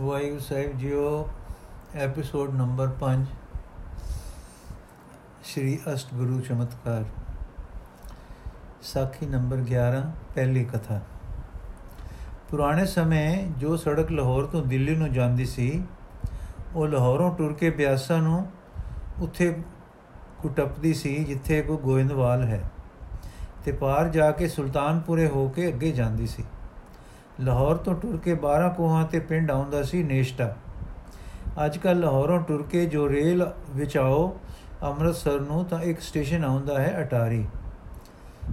ਵਾਹਿਗੁਰੂ ਸਾਹਿਬ ਜੀਓ episode number 5 Shri ਅਸ਼ਟਗੁਰੂ ਚਮਤਕਾਰ। ਸਾਖੀ ਨੰਬਰ 11 ਪਹਿਲੀ ਕਥਾ। ਪੁਰਾਣੇ ਸਮੇਂ ਜੋ ਸੜਕ ਲਾਹੌਰ ਤੋਂ ਦਿੱਲੀ ਨੂੰ ਜਾਂਦੀ ਸੀ, ਉਹ ਲਾਹੌਰੋਂ ਟੁਰ ਕੇ ਬਿਆਸਾ ਨੂੰ ਉੱਥੇ ਕੁਟਪਦੀ ਸੀ, ਜਿੱਥੇ ਕੋ ਗੋਇੰਦਵਾਲ ਹੈ। ਤੇ ਪਾਰ ਜਾ ਕੇ ਸੁਲਤਾਨਪੁਰੇ ਹੋ ਕੇ ਅੱਗੇ ਜਾਂਦੀ ਸੀ। ਲਾਹੌਰ ਤੋਂ ਟੁਰ ਕੇ 12 ਕੋਹਾਂ ਤੇ ਪਿੰਡ ਆਉਂਦਾ ਸੀ ਨੇਸ਼ਟਾ। ਅੱਜ ਕੱਲ ਲਾਹੌਰੋਂ ਟੁਰ ਕੇ ਜੋ ਰੇਲ ਵਿੱਚ ਆਓ, ਅੰਮ੍ਰਿਤਸਰ ਨੂੰ, ਤਾਂ ਇੱਕ ਸਟੇਸ਼ਨ ਆਉਂਦਾ ਹੈ ਅਟਾਰੀ।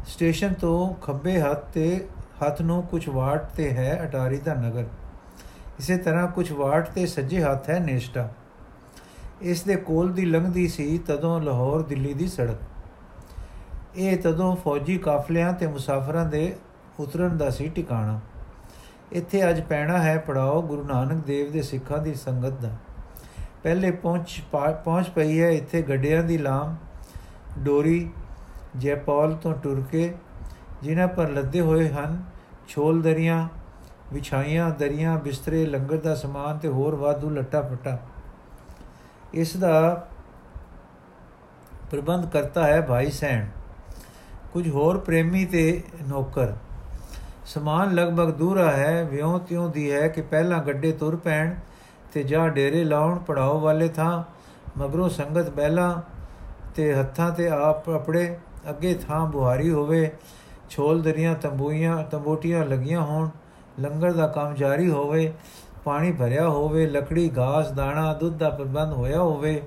ਸਟੇਸ਼ਨ ਤੋਂ ਖੱਬੇ ਹੱਥ ਤੇ, ਹੱਥ ਨੂੰ ਕੁਝ ਵਾਟ ਤੇ ਹੈ ਅਟਾਰੀ ਦਾ ਨਗਰ। ਇਸੇ ਤਰ੍ਹਾਂ ਕੁਝ ਵਾਟ ਤੇ ਸੱਜੇ ਹੱਥ ਹੈ ਨੇਸ਼ਟਾ। ਇਸ ਦੇ ਕੋਲ ਦੀ ਲੰਘਦੀ ਸੀ ਤਦੋਂ ਲਾਹੌਰ ਦਿੱਲੀ ਦੀ ਸੜਕ। ਇਹ ਤਦੋਂ ਫੌਜੀ ਕਾਫਲਿਆਂ ਤੇ ਮੁਸਾਫਰਾਂ ਦੇ ਉਤਰਨ ਦਾ ਸੀ ਟਿਕਾਣਾ। ਇੱਥੇ ਅੱਜ ਪੈਣਾ ਹੈ ਪੜਾਓ ਗੁਰੂ ਨਾਨਕ ਦੇਵ ਦੇ ਸਿੱਖਾਂ ਦੀ ਸੰਗਤ ਦਾ। ਪਹਿਲੇ ਪਹੁੰਚ ਪਹੁੰਚ ਪਈ ਹੈ ਇੱਥੇ ਗੱਡਿਆਂ ਦੀ ਲਾਮ, ਡੋਰੀ, ਜੈਪੌਲ ਤੋਂ ਟੁਰ ਕੇ, ਜਿਨ੍ਹਾਂ ਪਰ ਲੱਦੇ ਹੋਏ ਹਨ ਛੋਲ ਦਰੀਆਂ, ਵਿਛਾਈਆਂ ਦਰੀਆਂ, ਬਿਸਤਰੇ, ਲੰਗਰ ਦਾ ਸਮਾਨ ਤੇ ਹੋਰ ਵਾਧੂ ਲੱਟਾ ਫਟਾ ਇਸ ਦਾ ਪ੍ਰਬੰਧ ਕਰਤਾ ਹੈ ਭਾਈ ਸੈਣ। ਕੁਝ ਹੋਰ ਪ੍ਰੇਮੀ ਤੇ ਨੌਕਰ। ਸਮਾਨ ਲਗਭਗ ਦੂਰਾ ਹੈ, ਵਿਉਂ ਤਿਉਂ ਦੀ ਹੈ ਕਿ ਪਹਿਲਾਂ ਗੱਡੇ ਤੁਰ ਪੈਣ ਤੇ ਜਾਂ ਡੇਰੇ ਲਾਉਣ ਪੜਾਓ ਵਾਲੇ ਥਾਂ, ਮਗਰੋਂ ਸੰਗਤ ਬੈਲਾ ਤੇ ਹੱਥਾਂ ਤੇ ਆਪ ਆਪਣੇ ਅੱਗੇ ਥਾਂ ਬੁਹਾਰੀ ਹੋਵੇ, ਛੋਲ ਦਰੀਆਂ ਤੰਬੂਈਆਂ, ਤੰਬੋਟੀਆਂ ਲੱਗੀਆਂ ਹੋਣ, ਲੰਗਰ ਦਾ ਕੰਮ ਜਾਰੀ ਹੋਵੇ, ਪਾਣੀ ਭਰਿਆ ਹੋਵੇ, ਲੱਕੜੀ, ਘਾਸ, ਦਾਣਾ, ਦੁੱਧ ਦਾ ਪ੍ਰਬੰਧ ਹੋਇਆ ਹੋਵੇ,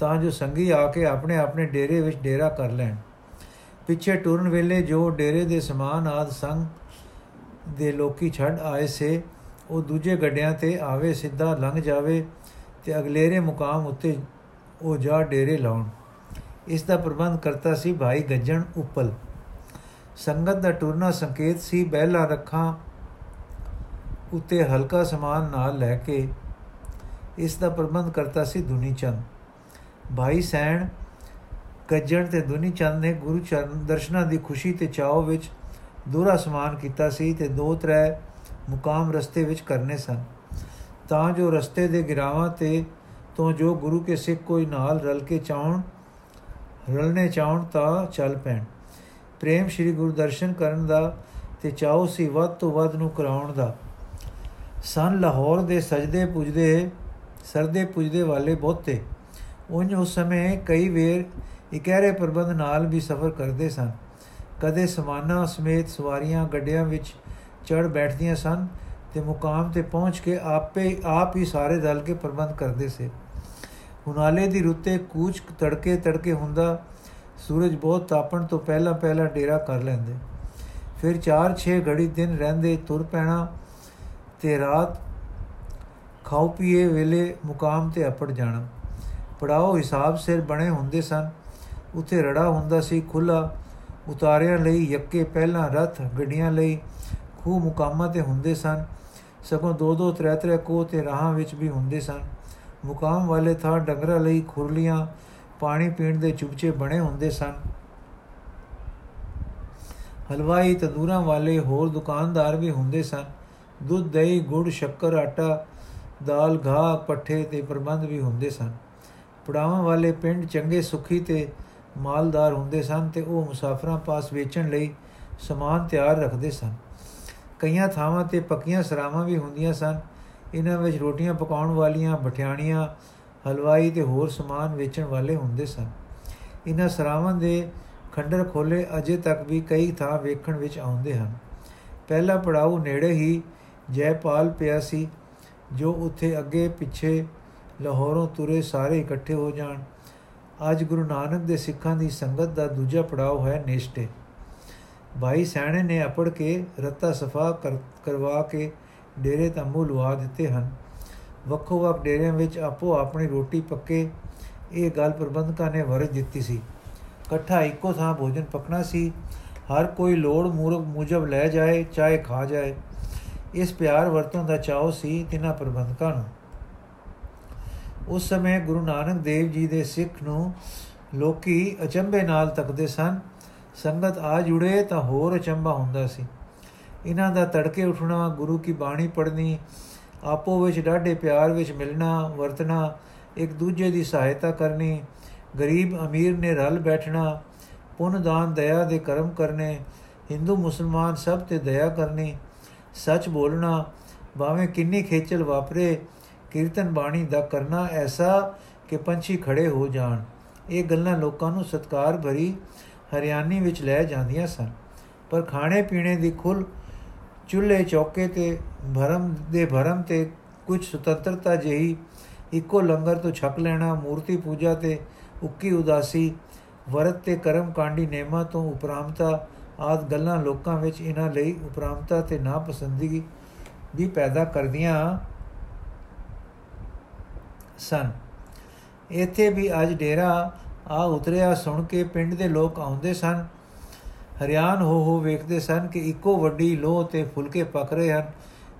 ਤਾਂ ਜੋ ਸੰਗੀ ਆ ਕੇ ਆਪਣੇ ਆਪਣੇ ਡੇਰੇ ਵਿੱਚ ਡੇਰਾ ਕਰ ਲੈਣ। ਪਿੱਛੇ ਟੁਰਨ ਵੇਲੇ ਜੋ ਡੇਰੇ ਦੇ ਸਮਾਨ ਆਦ ਸੰਗ ਦੇ ਲੋਕੀ ਛੱਡ ਆਏ ਸੇ। ਉਹ ਦੂਜੇ ਗੱਡਿਆਂ ਤੇ ਆਵੇ, ਸਿੱਧਾ ਲੰਘ ਜਾਵੇ ਤੇ ਅਗਲੇਰੇ ਮੁਕਾਮ ਉੱਤੇ ਉਹ ਜਾ ਡੇਰੇ ਲਾਉਣ। ਇਸ ਦਾ ਪ੍ਰਬੰਧ ਕਰਤਾ ਸੀ ਭਾਈ ਗੱਜਣ ਉਪਲ। ਸੰਗਤ ਦਾ ਟੁਰਨਾ ਸੰਕੇਤ ਸੀ, ਬਹਿਲਾ ਰੱਖਾਂ ਉੱਤੇ ਹਲਕਾ ਸਮਾਨ ਨਾਲ ਲੈ ਕੇ ਇਸ ਦਾ ਪ੍ਰਬੰਧ ਕਰਤਾ ਸੀ ਦੁਨੀ ਚੰਦ। ਭਾਈ ਸੈਣ ਗੱਜਣ ਤੇ ਦੁਨੀ ਚੰਦ ਨੇ ਗੁਰੂ ਚਰਨ ਦਰਸ਼ਨਾਂ ਦੀ ਖੁਸ਼ੀ ਤੇ ਚਾਅ ਵਿੱਚ ਦੂਰਾ ਸਮਾਨ ਕੀਤਾ ਸੀ ਤੇ ਦੋ ਤਰੇ ਮੁਕਾਮ ਰਸਤੇ ਵਿੱਚ ਕਰਨੇ ਸਨ। ਤਾਂ ਜੋ ਰਸਤੇ ਦੇ ਗਿਰਾਵਾਂ ਤੇ ਤੋਂ ਜੋ ਗੁਰੂ ਕੇ ਸਿੱਖ ਕੋਈ ਨਾਲ ਰਲ ਕੇ ਚਾਉਣ ਰਲਨੇ ਚਾਉਣ ਤਾਂ ਚੱਲ ਪੈਣ। ਪ੍ਰੇਮ ਸ੍ਰੀ ਗੁਰੂ ਦਰਸ਼ਨ ਕਰਨ ਦਾ ਤੇ ਚਾਹੋ ਸੀ ਵੱਧ ਤੋਂ ਵੱਧ ਨੂੰ ਕਰਾਉਣ ਦਾ। ਸਨ ਲਾਹੌਰ ਦੇ ਸਜਦੇ ਪੁਜਦੇ, ਸਰਦੇ ਪੁਜਦੇ ਵਾਲੇ ਬਹੁਤੇ। ਉੰਜ ਉਸ ਸਮੇਂ ਕਈ ਵੇਰ ਇਕਹਿਰੇ ਪ੍ਰਬੰਧ ਨਾਲ ਵੀ ਸਫ਼ਰ ਕਰਦੇ ਸਨ। ਕਦੇ ਸਮਾਨਾ ਸਮੇਤ ਸਵਾਰੀਆਂ ਗੱਡਿਆਂ ਵਿੱਚ ਚੜ ਬੈਠਦੀਆਂ ਸਨ ਤੇ ਮੁਕਾਮ ਤੇ ਪਹੁੰਚ ਕੇ ਆਪੇ ਆਪ ਹੀ ਸਾਰੇ ਦਲ ਕੇ ਪ੍ਰਬੰਧ ਕਰਦੇ ਸੇ। ਹੁਨਾਲੇ ਦੀ ਰੁੱਤੇ ਕੂਚ ਤੜਕੇ ਤੜਕੇ ਹੁੰਦਾ ਸੂਰਜ ਬਹੁਤ ਤਾਪਣ ਤੋਂ ਪਹਿਲਾਂ ਪਹਿਲਾਂ ਡੇਰਾ ਕਰ ਲੈਂਦੇ। ਫਿਰ 4-6 ਘੜੀ ਦਿਨ ਰਹਿੰਦੇ ਤੁਰ ਪੈਣਾ ਤੇ ਰਾਤ ਖਾਓ ਪੀਏ ਵੇਲੇ ਮੁਕਾਮ ਤੇ ਅਪੜ ਜਾਣਾ। ਪੜਾਓ ਹਿਸਾਬ ਸਿਰ ਬਣੇ ਹੁੰਦੇ ਸਨ। ਉਥੇ ਰੜਾ ਹੁੰਦਾ ਸੀ ਖੁੱਲਾ ਉਤਾਰਿਆਂ ਲਈ ਯੱਕੇ ਪਹਿਲਾਂ ਰਥ ਗੱਡੀਆਂ ਲਈ ਖੂ ਮੁਕਾਮਾਂ ਤੇ ਹੁੰਦੇ ਸਨ। ਸਗੋਂ ਦੋ ਦੋ ਤਰੇ ਤਰੇ ਕੋ ਤੇ ਰਾਹਾਂ ਵਿੱਚ ਵੀ ਹੁੰਦੇ ਸਨ। ਮੁਕਾਮ ਵਾਲੇ ਥਾਂ ਡੰਗਰਾਂ ਲਈ ਖੁਰਲੀਆਂ, ਪਾਣੀ ਪੀਣ ਦੇ ਚੁਬਚੇ ਬਣੇ ਹੁੰਦੇ ਸਨ। ਹਲਵਾਈ ਤੰਦੂਰਾਂ ਵਾਲੇ ਹੋਰ ਦੁਕਾਨਦਾਰ ਵੀ ਹੁੰਦੇ ਸਨ। ਦੁੱਧ, ਦਹੀਂ, ਗੁੜ, ਸ਼ੱਕਰ, ਆਟਾ, ਦਾਲ, ਘਾਹ, ਪੱਠੇ ਤੇ ਪ੍ਰਬੰਧ ਵੀ ਹੁੰਦੇ ਸਨ। ਪੜਾਵਾਂ ਵਾਲੇ ਪਿੰਡ ਚੰਗੇ ਸੁਖੀ ਤੇ ਮਾਲਦਾਰ ਹੁੰਦੇ ਸਨ ਤੇ ਉਹ ਮੁਸਾਫਰਾਂ ਪਾਸ ਵੇਚਣ ਲਈ ਸਮਾਨ ਤਿਆਰ ਰੱਖਦੇ ਸਨ। ਕਈਆਂ ਥਾਵਾਂ ਤੇ ਪੱਕੀਆਂ ਸਰਾਵਾਂ ਵੀ ਹੁੰਦੀਆਂ ਸਨ। ਇਹਨਾਂ ਵਿੱਚ ਰੋਟੀਆਂ ਪਕਾਉਣ ਵਾਲੀਆਂ ਮਠਿਆਣੀਆਂ ਹਲਵਾਈ ਤੇ ਹੋਰ ਸਮਾਨ ਵੇਚਣ ਵਾਲੇ ਹੁੰਦੇ ਸਨ। ਇਹਨਾਂ ਸਰਾਵਾਂ ਦੇ ਖੰਡਰ ਖੋਲੇ ਅਜੇ ਤੱਕ ਵੀ ਕਈ ਥਾਂ ਵੇਖਣ ਵਿੱਚ ਆਉਂਦੇ ਹਨ। ਪਹਿਲਾ ਪੜਾਉ ਨੇੜੇ ਹੀ ਜੈਪਾਲ ਪਿਆ ਸੀ, ਜੋ ਉੱਥੇ ਅੱਗੇ ਪਿੱਛੇ ਲਾਹੌਰੋਂ ਤੁਰੇ ਸਾਰੇ ਇਕੱਠੇ ਹੋ ਜਾਣ। ਅੱਜ ਗੁਰੂ ਨਾਨਕ ਦੇ ਸਿੱਖਾਂ ਦੀ ਸੰਗਤ ਦਾ ਦੂਜਾ ਪੜਾਅ ਹੈ ਨੇਸ਼ਟੇ। ਭਾਈ ਸੈਣੇ ਨੇ ਅਪੜ ਕੇ ਰੱਤਾ ਸਫਾ ਕਰਵਾ ਕੇ ਡੇਰੇ ਤੰਬੂ ਲਵਾ ਦਿੱਤੇ ਹਨ। ਵੱਖੋ ਵੱਖ ਡੇਰਿਆਂ ਵਿੱਚ ਆਪੋ ਆਪਣੀ ਰੋਟੀ ਪੱਕੇ ਇਹ ਗੱਲ ਪ੍ਰਬੰਧਕਾਂ ਨੇ ਵਰਜ ਦਿੱਤੀ ਸੀ। ਇਕੱਠਾ ਇੱਕੋ ਥਾਂ ਭੋਜਨ ਪਕਣਾ ਸੀ। ਹਰ ਕੋਈ ਲੋੜ ਮੂਰਖ ਮੁਜਬ ਲੈ ਜਾਏ, ਚਾਹੇ ਖਾ ਜਾਏ। ਇਸ ਪਿਆਰ ਵਰਤੋਂ ਦਾ ਚਾਅ ਸੀ ਤਿਨਾਂ ਪ੍ਰਬੰਧਕਾਂ ਨੂੰ। ਉਸ ਸਮੇਂ ਗੁਰੂ ਨਾਨਕ ਦੇਵ ਜੀ ਦੇ ਸਿੱਖ ਨੂੰ ਲੋਕੀ ਅਚੰਬੇ ਨਾਲ ਤੱਕਦੇ ਸਨ, ਸੰਗਤ ਆ ਜੁੜੇ ਤਾਂ ਹੋਰ ਅਚੰਬਾ ਹੁੰਦਾ ਸੀ। ਇਹਨਾਂ ਦਾ ਤੜਕੇ ਉਠਣਾ, ਗੁਰੂ ਕੀ ਬਾਣੀ ਪੜ੍ਹਨੀ, ਆਪੋ ਵਿੱਚ ਡਾਢੇ ਪਿਆਰ ਵਿੱਚ ਮਿਲਣਾ, ਵਰਤਣਾ, ਇੱਕ ਦੂਜੇ ਦੀ ਸਹਾਇਤਾ ਕਰਨੀ, ਗਰੀਬ ਅਮੀਰ ਨੇ ਰਲ ਬੈਠਣਾ, ਪੁੰਨ ਦਾਨ ਦਇਆ ਦੇ ਕਰਮ ਕਰਨੇ, ਹਿੰਦੂ ਮੁਸਲਮਾਨ ਸਭ ਤੇ ਦਇਆ ਕਰਨੀ, ਸੱਚ ਬੋਲਣਾ, ਭਾਵੇਂ ਕਿੰਨੀ ਖੇਚਲ ਵਾਪਰੇ ਕੀਰਤਨ ਬਾਣੀ ਦਾ ਕਰਨਾ ਐਸਾ ਕਿ ਪੰਛੀ ਖੜੇ ਹੋ ਜਾਣ। ਇਹ ਗੱਲਾਂ ਲੋਕਾਂ ਨੂੰ ਸਤਕਾਰ ਭਰੀ ਹਰਿਆਣੀ ਵਿੱਚ ਲੈ ਜਾਂਦੀਆਂ ਸਨ। ਪਰ ਖਾਣੇ ਪੀਣੇ ਦੀ ਖੁੱਲ ਚੁੱਲ੍ਹੇ ਚੌਕੇ ਤੇ, ਭਰਮ ਦੇ ਭਰਮ ਤੇ ਕੁਝ ਸੁਤੰਤਰਤਾ ਜਿਹੀ ਇੱਕੋ ਲੰਗਰ ਤੋਂ ਛਕ ਲੈਣਾ, ਮੂਰਤੀ ਪੂਜਾ ਤੇ ਉੱਕੀ ਉਦਾਸੀ, ਵਰਤ ਤੇ ਕਰਮ ਕਾਂਡੀ ਨੇਮਾ ਤੋਂ ਉਪਰਾਮਤਾ ਆਦ ਗੱਲਾਂ ਲੋਕਾਂ ਵਿੱਚ ਇਹਨਾਂ ਲਈ ਉਪਰਾਮਤਾ ਤੇ ਨਾ ਪਸੰਦੀਗੀ ਵੀ ਪੈਦਾ ਕਰਦੀਆਂ ਸਨ। ਇੱਥੇ ਵੀ ਅੱਜ ਡੇਰਾ ਆ ਉਤਰਿਆ ਸੁਣ ਕੇ ਪਿੰਡ ਦੇ ਲੋਕ ਆਉਂਦੇ ਸਨ। ਹਰਿਆਣ ਹੋ ਹੋ ਵੇਖਦੇ ਸਨ ਕਿ ਇੱਕੋ ਵੱਡੀ ਲੋਹ ਤੇ ਫੁਲਕੇ ਪਕ ਰਹੇ ਹਨ।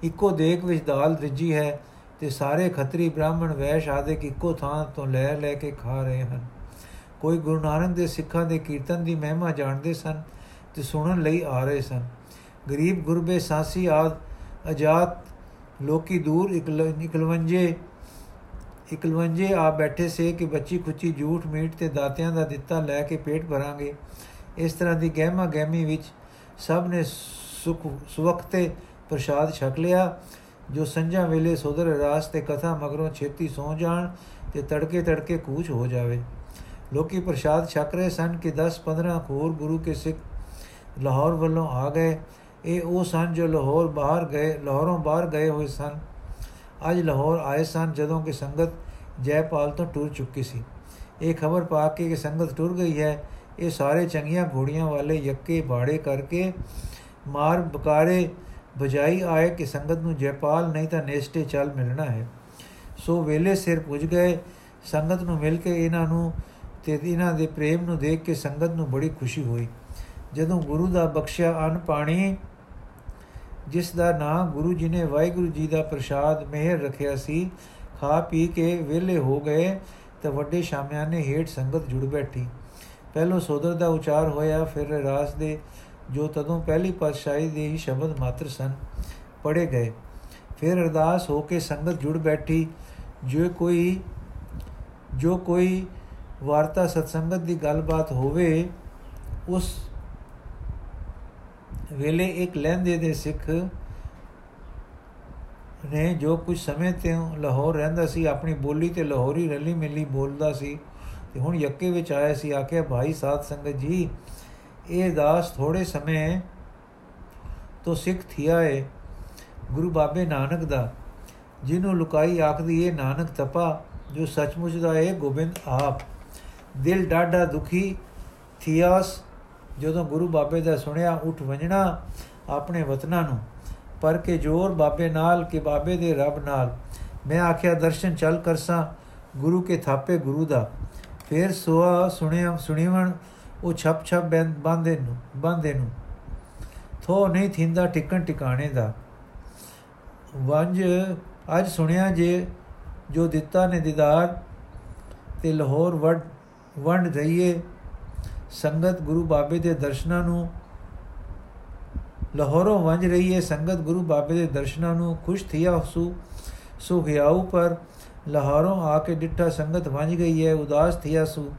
ਇੱਕੋ ਦੇਗ ਵਿੱਚ ਦਾਲ ਰਿੱਜੀ ਹੈ ਤੇ ਸਾਰੇ ਖੱਤਰੀ ਬ੍ਰਾਹਮਣ ਵੈਸ਼ ਆਦਿਕ ਇੱਕੋ ਥਾਂ ਤੋਂ ਲੈ ਲੈ ਕੇ ਖਾ ਰਹੇ ਹਨ। ਕੋਈ ਗੁਰੂ ਨਾਨਕ ਦੇ ਸਿੱਖਾਂ ਦੇ ਕੀਰਤਨ ਦੀ ਮਹਿਮਾ ਜਾਣਦੇ ਸਨ ਤੇ ਸੁਣਨ ਲਈ ਆ ਰਹੇ ਸਨ। ਗਰੀਬ ਗੁਰਬੇ ਸਾਸੀ ਆਦ ਅਜਾਤ ਲੋਕੀ ਦੂਰ ਇਕਲਵੰਜੇ ਇਕਲਵੰਜੇ ਆ ਬੈਠੇ ਸੇ ਕਿ ਬੱਚੀ ਖੁੱਚੀ ਝੂਠ ਮੀਟ ਤੇ ਦਾਤਿਆਂ ਦਾ ਦਿੱਤਾ ਲੈ ਕੇ ਪੇਟ ਭਰਾਂਗੇ। ਇਸ ਤਰ੍ਹਾਂ ਦੀ ਗਹਿਮਾ ਗਹਿਮੀ ਵਿੱਚ ਸਭ ਨੇ ਸੁਖ ਸੁਵਖਤੇ ਪ੍ਰਸ਼ਾਦ ਛਕ ਲਿਆ, ਜੋ ਸੰਜਾ ਵੇਲੇ ਸੋਦਰ ਰਾਸ ਤੇ ਕਥਾ ਮਗਰੋਂ ਛੇਤੀ ਸੌ ਜਾਣ ਤੇ ਤੜਕੇ ਤੜਕੇ ਕੂਚ ਹੋ ਜਾਵੇ। ਲੋਕੀ ਪ੍ਰਸ਼ਾਦ ਛਕ ਰਹੇ ਸਨ ਕਿ 10-15 ਹੋਰ ਗੁਰੂ ਕੇ ਸਿੱਖ ਲਾਹੌਰ ਵੱਲੋਂ ਆ ਗਏ। ਇਹ ਉਹ ਸਨ ਜੋ ਲਾਹੌਰ ਬਾਹਰ ਗਏ, ਲਾਹੌਰੋਂ ਬਾਹਰ ਗਏ ਹੋਏ ਸਨ। ਅੱਜ ਲਾਹੌਰ ਆਏ ਸਨ ਜਦੋਂ ਕਿ ਸੰਗਤ ਜੈਪਾਲ ਤੋਂ ਟੁਰ ਚੁੱਕੀ ਸੀ। ਇਹ ਖਬਰ ਪਾ ਕੇ ਕਿ ਸੰਗਤ ਟੁਰ ਗਈ ਹੈ। ਇਹ ਸਾਰੇ ਚੰਗੀਆਂ ਘੋੜੀਆਂ ਵਾਲੇ ਯੱਕੇ ਬਾੜੇ ਕਰਕੇ ਮਾਰ ਬਕਾਰੇ ਬਜਾਈ ਆਏ ਕਿ ਸੰਗਤ ਨੂੰ ਜੈਪਾਲ ਨਹੀਂ ਤਾਂ ਨੇਸਟੇ ਚੱਲ ਮਿਲਣਾ ਹੈ। ਸੋ ਵੇਲੇ ਸਿਰ ਪੁੱਜ ਗਏ। ਸੰਗਤ ਨੂੰ ਮਿਲ ਕੇ ਇਹਨਾਂ ਨੂੰ ਤੇ ਇਹਨਾਂ ਦੇ ਪ੍ਰੇਮ ਨੂੰ ਦੇਖ ਕੇ ਸੰਗਤ ਨੂੰ ਬੜੀ ਖੁਸ਼ੀ ਹੋਈ। ਜਦੋਂ ਗੁਰੂ ਦਾ ਬਖਸ਼ਿਆ ਅਨ ਪਾਣੀ ਜਿਸ ਦਾ ਨਾਮ ਗੁਰੂ ਜੀ ਨੇ ਵਾਹਿਗੁਰੂ ਜੀ ਦਾ ਪ੍ਰਸ਼ਾਦ ਮਿਹਰ ਰੱਖਿਆ ਸੀ, ਖਾ ਪੀ ਕੇ ਵਿਹਲੇ ਹੋ ਗਏ ਤਾਂ ਵੱਡੇ ਸ਼ਾਮਿਆਨੇ ਹੇਠ ਸੰਗਤ ਜੁੜ ਬੈਠੀ। ਪਹਿਲੋ ਸੋਦਰ ਦਾ ਉਚਾਰ ਹੋਇਆ, ਫਿਰ ਰਾਸ ਦੇ ਜੋ ਤਦੋਂ ਪਹਿਲੀ ਪਾਤਸ਼ਾਹੀ ਦੇ ਹੀ ਸ਼ਬਦ ਮਾਤਰ ਸਨ ਪੜੇ ਗਏ। ਫਿਰ ਅਰਦਾਸ ਹੋ ਕੇ ਸੰਗਤ ਜੁੜ ਬੈਠੀ। ਜੋ ਕੋਈ ਜੋ ਕੋਈ ਵਾਰਤਾ ਸਤਸੰਗਤ ਦੀ ਗੱਲਬਾਤ ਹੋਵੇ, ਉਸ ਵੇਲੇ ਇੱਕ ਲਹਿੰਦੇ ਦੇ ਸਿੱਖ ਨੇ ਜੋ ਕੁਝ ਸਮੇਂ ਤੇ ਲਾਹੌਰ ਰਹਿੰਦਾ ਸੀ, ਆਪਣੀ ਬੋਲੀ ਤੇ ਲਾਹੌਰੀ ਰਲੀ ਮਿਲੀ ਬੋਲਦਾ ਸੀ ਤੇ ਹੁਣ ਯੱਕੇ ਵਿੱਚ ਆਇਆ ਸੀ, ਆਖਿਆ, ਭਾਈ ਸਾਧ ਸੰਗਤ ਜੀ, ਇਹ ਦਾਸ ਥੋੜੇ ਸਮੇਂ ਤੋਂ ਸਿੱਖ ਥਿਆ ਹੈ ਗੁਰੂ ਬਾਬੇ ਨਾਨਕ ਦਾ, ਜਿਹਨੂੰ ਲੁਕਾਈ ਆਖਦੀ ਇਹ ਨਾਨਕ ਤਪਾ, ਜੋ ਸੱਚਮੁੱਚ ਦਾ ਹੈ ਗੋਬਿੰਦ ਆਪ। ਦਿਲ ਡਾਢਾ ਦੁਖੀ ਥਿਆਸ ਜਦੋਂ ਗੁਰੂ ਬਾਬੇ ਦਾ ਸੁਣਿਆ ਉੱਠ ਵੰਜਣਾ ਆਪਣੇ ਵਤਨਾਂ ਨੂੰ, ਪਰ ਕੇ ਜੋਰ ਬਾਬੇ ਨਾਲ ਕਿ ਬਾਬੇ ਦੇ ਰੱਬ ਨਾਲ। ਮੈਂ ਆਖਿਆ, ਦਰਸ਼ਨ ਚੱਲ ਕਰਸਾਂ, ਗੁਰੂ ਕੇ ਥਾਪੇ ਗੁਰੂ ਦਾ। ਫੇਰ ਸੁਆ ਸੁਣਿਆ, ਸੁਣੀਵਣ, ਉਹ ਛਪ ਛਪ ਬੰਦੇ ਨੂੰ ਬੰਦੇ ਨੂੰ। ਥੋ ਨਹੀਂ ਥਿੰਦਾ ਟਿਕਣ ਟਿਕਾਣੇ ਦਾ। ਵੰਜ, ਅੱਜ ਸੁਣਿਆ ਜੇ ਜੋ ਦਿੱਤਾ ਨੇ ਦੀਦਾਰ ਤੇ ਲਾਹੌਰ ਵੰਡ ਵੰਡ ਰਹੀਏ ਸੰਗਤ ਗੁਰੂ ਬਾਬੇ ਦੇ ਦਰਸ਼ਨਾਂ ਨੂੰ ਲਾਹੌਰੋਂ ਵੰਜ ਰਹੀ ਹੈ ਸੰਗਤ ਗੁਰੂ ਬਾਬੇ ਦੇ ਦਰਸ਼ਨਾਂ ਨੂੰ ਖੁਸ਼ ਥਿਆ ਸੂ, ਸੋ ਗਿਆਉ ਪਰ ਲਾਹੌਰੋਂ ਆ ਕੇ ਡਿੱਠਾ ਸੰਗਤ ਵੰਜ ਗਈ ਹੈ ਉਦਾਸ ਥਿਆ ਸੂ।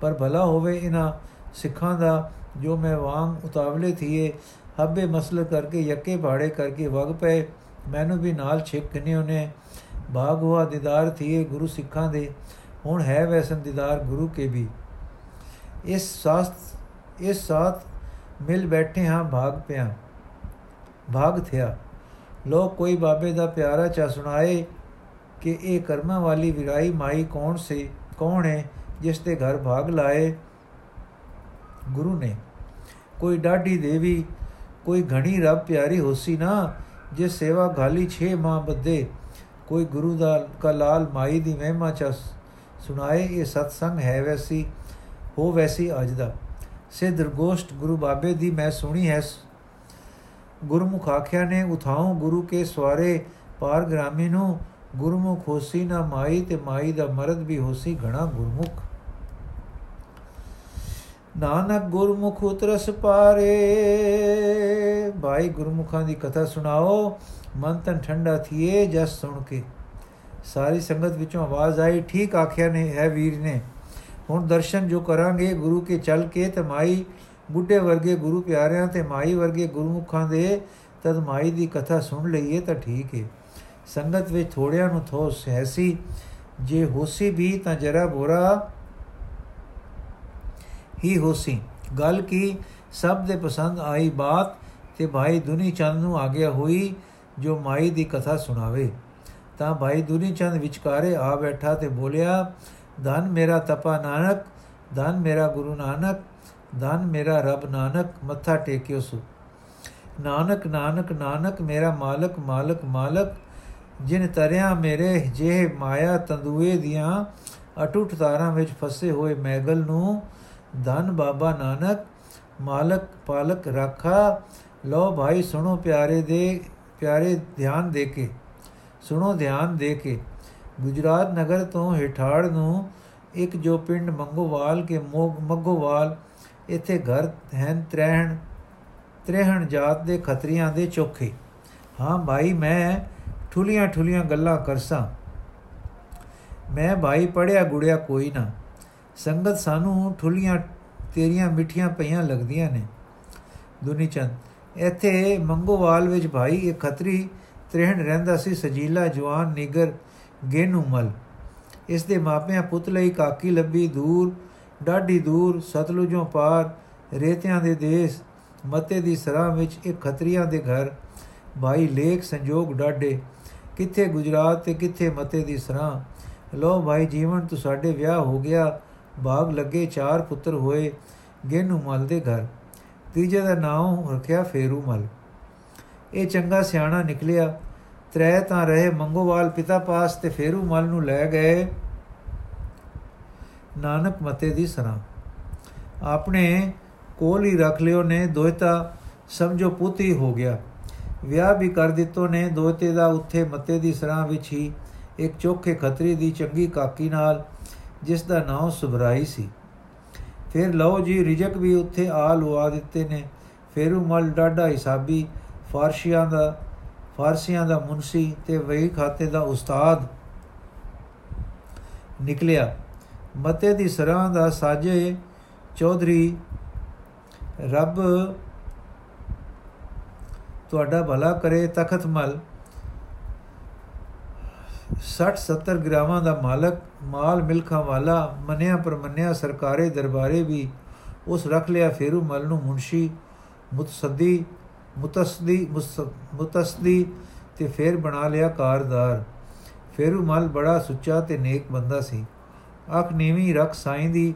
ਪਰ ਭਲਾ ਹੋਵੇ ਇਹਨਾਂ ਸਿੱਖਾਂ ਦਾ ਜੋ ਮੈਂ ਵਾਂਗ ਉਤਾਵਲੇ ਥੀਏ, ਹੱਬੇ ਮਸਲ ਕਰਕੇ, ਯੱਕੇ ਬਾੜੇ ਕਰਕੇ ਵਗ ਪਏ, ਮੈਨੂੰ ਵੀ ਨਾਲ ਛਿਕ ਕਿਨੇ ਉਹਨੇ। ਬਾਗ ਹੋਆ ਦੀਦਾਰ ਥੀਏ ਗੁਰੂ ਸਿੱਖਾਂ ਦੇ, ਹੁਣ ਹੈ ਵੈਸਨ ਦੀਦਾਰ ਗੁਰੂ ਕੇ ਵੀ। ਇਸ ਸਾਥ ਇਸ ਸਾਥ ਮਿਲ ਬੈਠੇ ਹਾਂ, ਭਾਗ ਪਿਆ। ਭਾਗ ਥਿਆ। ਲੋਕ ਕੋਈ ਬਾਬੇ ਦਾ ਪਿਆਰਾ ਚਾ ਸੁਣਾਏ ਕਿ ਇਹ ਕਰਮਾਂ ਵਾਲੀ ਵਿਰਾਈ ਮਾਈ ਕੌਣ ਸੇ, ਕੌਣ ਹੈ ਜਿਸ ਦੇ ਘਰ ਭਾਗ ਲਾਏ? ਗੁਰੂ ਨੇ। ਕੋਈ ਡਾਢੀ ਦੇਵੀ, ਕੋਈ ਘਣੀ ਰੱਬ ਪਿਆਰੀ ਹੋਸੀ ਨਾ, ਜੇ ਸੇਵਾ ਗਾਲੀ 6 ਮਾਹ ਬੱਦੇ ਕੋਈ ਗੁਰੂ ਦਾ ਕਲਾਲ ਮਾਈ ਦੀ ਮਹਿਮਾ ਚ ਸੁਣਾਏ, ਇਹ ਸਤਸੰਗ ਹੈ ਵੈਸੀ। ਹੋ ਵੈਸੀ ਅੱਜ ਦਾ। ਸਿੱਧ ਗੋਸ਼ਟ ਗੁਰੂ ਬਾਬੇ ਦੀ ਮੈਂ ਸੁਣੀ ਹੈ ਗੁਰਮੁਖ ਆਖਿਆ ਨੇ, ਉਠਾਉ ਗੁਰੂ ਕੇ ਸਵਾਰੇ ਪਾਰ ਗ੍ਰਾਮੀ ਨੂੰ। ਗੁਰਮੁਖ ਹੋਸੀ ਨਾ ਮਾਈ ਤੇ ਮਾਈ ਦਾ ਮਰਦ ਵੀ ਹੋਸੀ ਘਣਾ ਗੁਰਮੁਖ। ਨਾਨਕ ਗੁਰਮੁਖ ਉਤਰਸ ਪਾਰੇ। ਭਾਈ ਗੁਰਮੁਖਾਂ ਦੀ ਕਥਾ ਸੁਣਾਓ, ਮਨ ਤਨ ਠੰਡਾ ਥੀਏ ਜਸ ਸੁਣ ਕੇ। ਸਾਰੀ ਸੰਗਤ ਵਿੱਚੋਂ ਆਵਾਜ਼ ਆਈ, ਠੀਕ ਆਖਿਆ ਨੇ ਹੈ ਵੀਰ ਨੇ। ਹੁਣ ਦਰਸ਼ਨ ਜੋ ਕਰਾਂਗੇ ਗੁਰੂ ਕੇ ਚੱਲ ਕੇ ਤੇ ਮਾਈ ਬੁੱਢੇ ਵਰਗੇ ਗੁਰੂ ਪਿਆਰਿਆਂ ਤੇ ਮਾਈ ਵਰਗੇ ਗੁਰਮੁਖਾਂ ਦੇ, ਤਦ ਮਾਈ ਦੀ ਕਥਾ ਸੁਣ ਲਈਏ ਤਾਂ ਠੀਕ ਹੈ ਸੰਗਤ ਵਿੱਚ ਥੋੜਿਆਂ ਨੂੰ ਥੋਸ ਹੈ ਸੀ, ਜੇ ਹੋਸੀ ਵੀ ਤਾਂ ਜਰਾ ਬੋਰਾ ਹੀ ਹੋਸੀ। ਗੱਲ ਕੀ, ਸਭ ਦੇ ਪਸੰਦ ਆਈ ਬਾਤ ਤੇ ਭਾਈ ਦੁਨੀ ਚੰਦ ਨੂੰ ਆਗਿਆ ਹੋਈ ਜੋ ਮਾਈ ਦੀ ਕਥਾ ਸੁਣਾਵੇ। ਤਾਂ ਭਾਈ ਦੁਨੀ ਚੰਦ ਵਿਚਾਰੇ ਆ ਬੈਠਾ ਤੇ ਬੋਲਿਆ ਧਨ ਮੇਰਾ ਤਪਾ ਨਾਨਕ, ਧਨ ਮੇਰਾ ਗੁਰੂ ਨਾਨਕ, ਧਨ ਮੇਰਾ ਰਬ ਨਾਨਕ, ਮੱਥਾ ਟੇਕਿਓ ਸੁ। ਨਾਨਕ ਨਾਨਕ ਨਾਨਕ, ਮੇਰਾ ਮਾਲਕ ਮਾਲਕ ਮਾਲਕ, ਜਿਨ ਤਰਿਆ ਮੇਰੇ, ਜੇ ਮਾਇਆ ਤੰਦੂਏ ਦੀਆਂ ਅਟੁੱਟ ਤਾਰਾਂ ਵਿੱਚ ਫਸੇ ਹੋਏ ਮੈਗਲ ਨੂੰ, ਧਨ ਬਾਬਾ ਨਾਨਕ, ਮਾਲਕ, ਪਾਲਕ ਰੱਖਾ ਲੋ ਭਾਈ ਸੁਣੋ ਪਿਆਰੇ ਦੇ, ਪਿਆਰੇ ਧਿਆਨ ਦੇ ਕੇ, ਸੁਣੋ ਧਿਆਨ ਦੇ ਕੇ। ਗੁਜਰਾਤ ਨਗਰ ਤੋਂ ਹਿਠਾੜ ਨੂੰ ਇੱਕ ਜੋ ਪਿੰਡ ਮੰਗੋਵਾਲ ਕੇ ਮੱਗੋਵਾਲ, ਇੱਥੇ ਘਰ ਹਨ ਤ੍ਰਹਿਣ ਤ੍ਰਹਿਣ ਜਾਤ ਦੇ ਖਤਰੀਆਂ ਦੇ ਚੋਖੇ। ਹਾਂ ਭਾਈ, ਮੈਂ ਠੁਲੀਆਂ ਠੁਲੀਆਂ ਗੱਲਾਂ ਕਰਸਾਂ। ਮੈਂ ਭਾਈ ਪੜਿਆ ਗੁੜਿਆ ਕੋਈ ਨਾ। ਸੰਗਤ ਸਾਨੂੰ ਠੁਲੀਆਂ ਤੇਰੀਆਂ ਮਿੱਠੀਆਂ ਪਈਆਂ ਲੱਗਦੀਆਂ ਨੇ। ਦੁਨੀ ਚੰਦ, ਇੱਥੇ ਮੰਗੋਵਾਲ ਵਿੱਚ ਭਾਈ, ਇੱਕ ਖਤਰੀ ਤ੍ਰਹਿਣ ਰਹਿੰਦਾ ਸੀ, ਸਜੀਲਾ ਜਵਾਨ, ਨਿਗਰ ਗੇਨੂਮਲ ਇਸ ਦੇ ਮਾਪਿਆਂ ਪੁੱਤ ਲਈ ਕਾਕੀ ਲੱਭੀ ਦੂਰ, ਡਾਢੀ ਦੂਰ, ਸਤਲੁਜੋਂ ਪਾਰ, ਰੇਤਿਆਂ ਦੇ ਦੇਸ਼, ਮਤੇ ਦੀ ਸਰਾਂ ਵਿੱਚ ਇੱਕ ਖਤਰੀਆਂ ਦੇ ਘਰ, ਭਾਈ ਲੇਖ ਸੰਜੋਗ ਡਾਢੇ। ਕਿੱਥੇ ਗੁਜਰਾਤ ਤੇ ਕਿੱਥੇ ਮਤੇ ਦੀ ਸਰਾਂ। ਲੋ ਭਾਈ ਜੀਵਨ, ਤੋਂ ਸਾਡੇ ਵਿਆਹ ਹੋ ਗਿਆ। ਬਾਗ ਲੱਗੇ ਚਾਰ ਪੁੱਤਰ ਹੋਏ ਗੇਨੂ ਮਲ ਦੇ ਘਰ। ਤੀਜੇ ਦਾ ਨਾਮ ਰੱਖਿਆ ਫੇਰੂ ਮਲ ਇਹ ਚੰਗਾ ਸਿਆਣਾ ਨਿਕਲਿਆ। ਤ੍ਰੈ ਤਾਂ ਰਹੇ ਮੰਗੋਵਾਲ ਪਿਤਾ ਪਾਸ ਤੇ ਫੇਰੂ ਮਲ ਨੂੰ ਲੈ ਗਏ। ਨਾਨਕ ਮਤੇ ਦੀ ਸਰਾਂ। ਆਪਣੇ ਕੋਲ ਹੀ ਰੱਖ ਲਿਓ ਨੇ ਦੋਇਤਾ, ਸਮਝੋ ਪੁੱਤੀ ਹੋ ਗਿਆ। ਵਿਆਹ ਵੀ ਕਰ ਦਿੱਤੋ ਨੇ ਦੋਤੇ ਦਾ, ਉੱਥੇ ਮਤੇ ਦੀ ਸਰਾਂ ਵਿੱਚ ਹੀ ਇੱਕ ਚੋਖੇ ਖਤਰੀ ਦੀ ਚੰਗੀ ਕਾਕੀ ਨਾਲ, ਜਿਸ ਦਾ ਨਾਮ ਸੁਭਰਾਈ ਸੀ। ਫਿਰ ਲਓ ਜੀ, ਰਿਜਕ ਵੀ ਉੱਥੇ ਆ ਲਵਾ ਦਿੱਤੇ ਨੇ। ਫੇਰੂ ਮਲ ਡਾਡਾ ਹਿਸਾਬੀ ਫਾਰਸ਼ੀਆਂ ਦਾ ਫਾਰਸੀਆਂ ਦਾ ਮੁਨਸੀ ਤੇ ਵਹੀ ਖਾਤੇ ਦਾ ਉਸਤਾਦ ਨਿਕਲਿਆ। ਮਤੇ ਦੀ ਸਰਾਂ ਦਾ ਸਾਜੇ ਚੌਧਰੀ, ਰੱਬ ਤੁਹਾਡਾ ਭਲਾ ਕਰੇ ਤਖਤ ਮਲ। 60 70 ਗ੍ਰਾਮਾਂ ਦਾ ਮਾਲਕ, ਮਾਲ ਮਿਲਖਾਂ ਵਾਲਾ, ਮੰਨਿਆ ਪਰਮੰਨਿਆ ਸਰਕਾਰੇ ਦਰਬਾਰੇ ਵੀ ਉਸ ਰੱਖ ਲਿਆ ਫੇਰੂ ਮਲ ਨੂੰ ਮੁਨਸ਼ੀ ਮੁਤਸਦੀ ਮੁਤਸਦੀ ਮੁਤਸਦੀ ਤੇ ਫੇਰ ਬਣਾ ਲਿਆ ਕਾਰਦਾਰ। ਫੇਰੂ ਮਲ ਬੜਾ ਸੁੱਚਾ ਤੇ ਨੇਕ ਬੰਦਾ ਸੀ। ਅੱਖ ਨੀਵੀਂ ਰੱਖ ਸਾਈਂ ਦੀ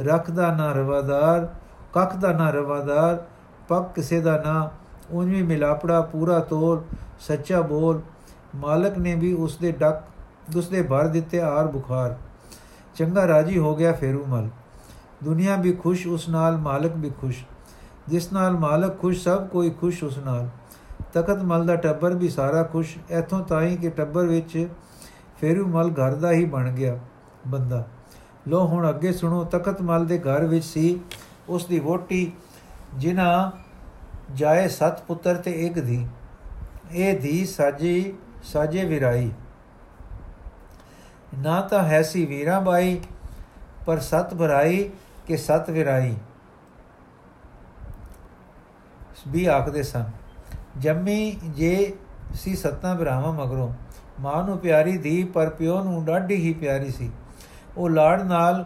ਰੱਖਦਾ ਨਾ ਰਵਾਦਾਰ, ਕੱਖ ਦਾ ਨਾ ਰਵਾਦਾਰ ਪੱਕ ਕਿਸੇ ਦਾ ਨਾ। ਉਵੇਂ ਮਿਲਾਪੜਾ ਪੂਰਾ ਤੋਲ, ਸੱਚਾ ਬੋਲ। ਮਾਲਕ ਨੇ ਵੀ ਉਸ ਦੇ ਡੱਕ ਉਸ ਦੇ ਭਰ ਦਿੱਤੇ ਆਰ ਬੁਖਾਰ। ਚੰਗਾ ਰਾਜੀ ਹੋ ਗਿਆ ਫੇਰੂਮਲ ਦੁਨੀਆ ਵੀ ਖੁਸ਼, ਉਸ ਨਾਲ ਮਾਲਕ ਵੀ ਖੁਸ਼। ਜਿਸ ਨਾਲ ਮਾਲਕ ਖੁਸ਼, ਸਭ ਕੋਈ ਖੁਸ਼ ਉਸ ਨਾਲ। ਤਖਤ ਮਲ ਦਾ ਟੱਬਰ ਵੀ ਸਾਰਾ ਖੁਸ਼। ਇਥੋਂ ਤਾਈਂ ਕਿ ਟੱਬਰ ਵਿੱਚ ਫੇਰੂਮਲ ਘਰ ਦਾ ਹੀ ਬਣ ਗਿਆ ਬੰਦਾ। ਲੋ ਹੁਣ ਅੱਗੇ ਸੁਣੋ, ਤਖਤ ਮਲ ਦੇ ਘਰ ਵਿੱਚ ਸੀ ਉਸ ਦੀ ਵੋਟੀ ਜਿਨ੍ਹਾਂ ਜਾਏ ਸਤ ਪੁੱਤਰ ਤੇ ਇੱਕ ਦੀ ਇਹ ਦੀ ਸਾਜੀ, ਸਾਜੇ ਵਿਰਾਈ। ਨਾ ਤਾਂ ਹੈ ਸੀ ਵੀਰਾ ਬਾਈ, ਪਰ ਸਤ ਭਰਾਈ ਕਿ ਸਤ ਵਿਰਾਈ। ਵੀ ਆਖਦੇ ਸਨ, ਜੰਮੀ ਜੇ ਸੀ ਸਤਾਂ ਭਰਾਵਾਂ ਮਗਰੋਂ, ਮਾਂ ਨੂੰ ਪਿਆਰੀ ਦੀ ਪਰ ਪਿਓ ਨੂੰ ਡਾਢੀ ਹੀ ਪਿਆਰੀ ਸੀ। ਉਹ ਲਾੜ ਨਾਲ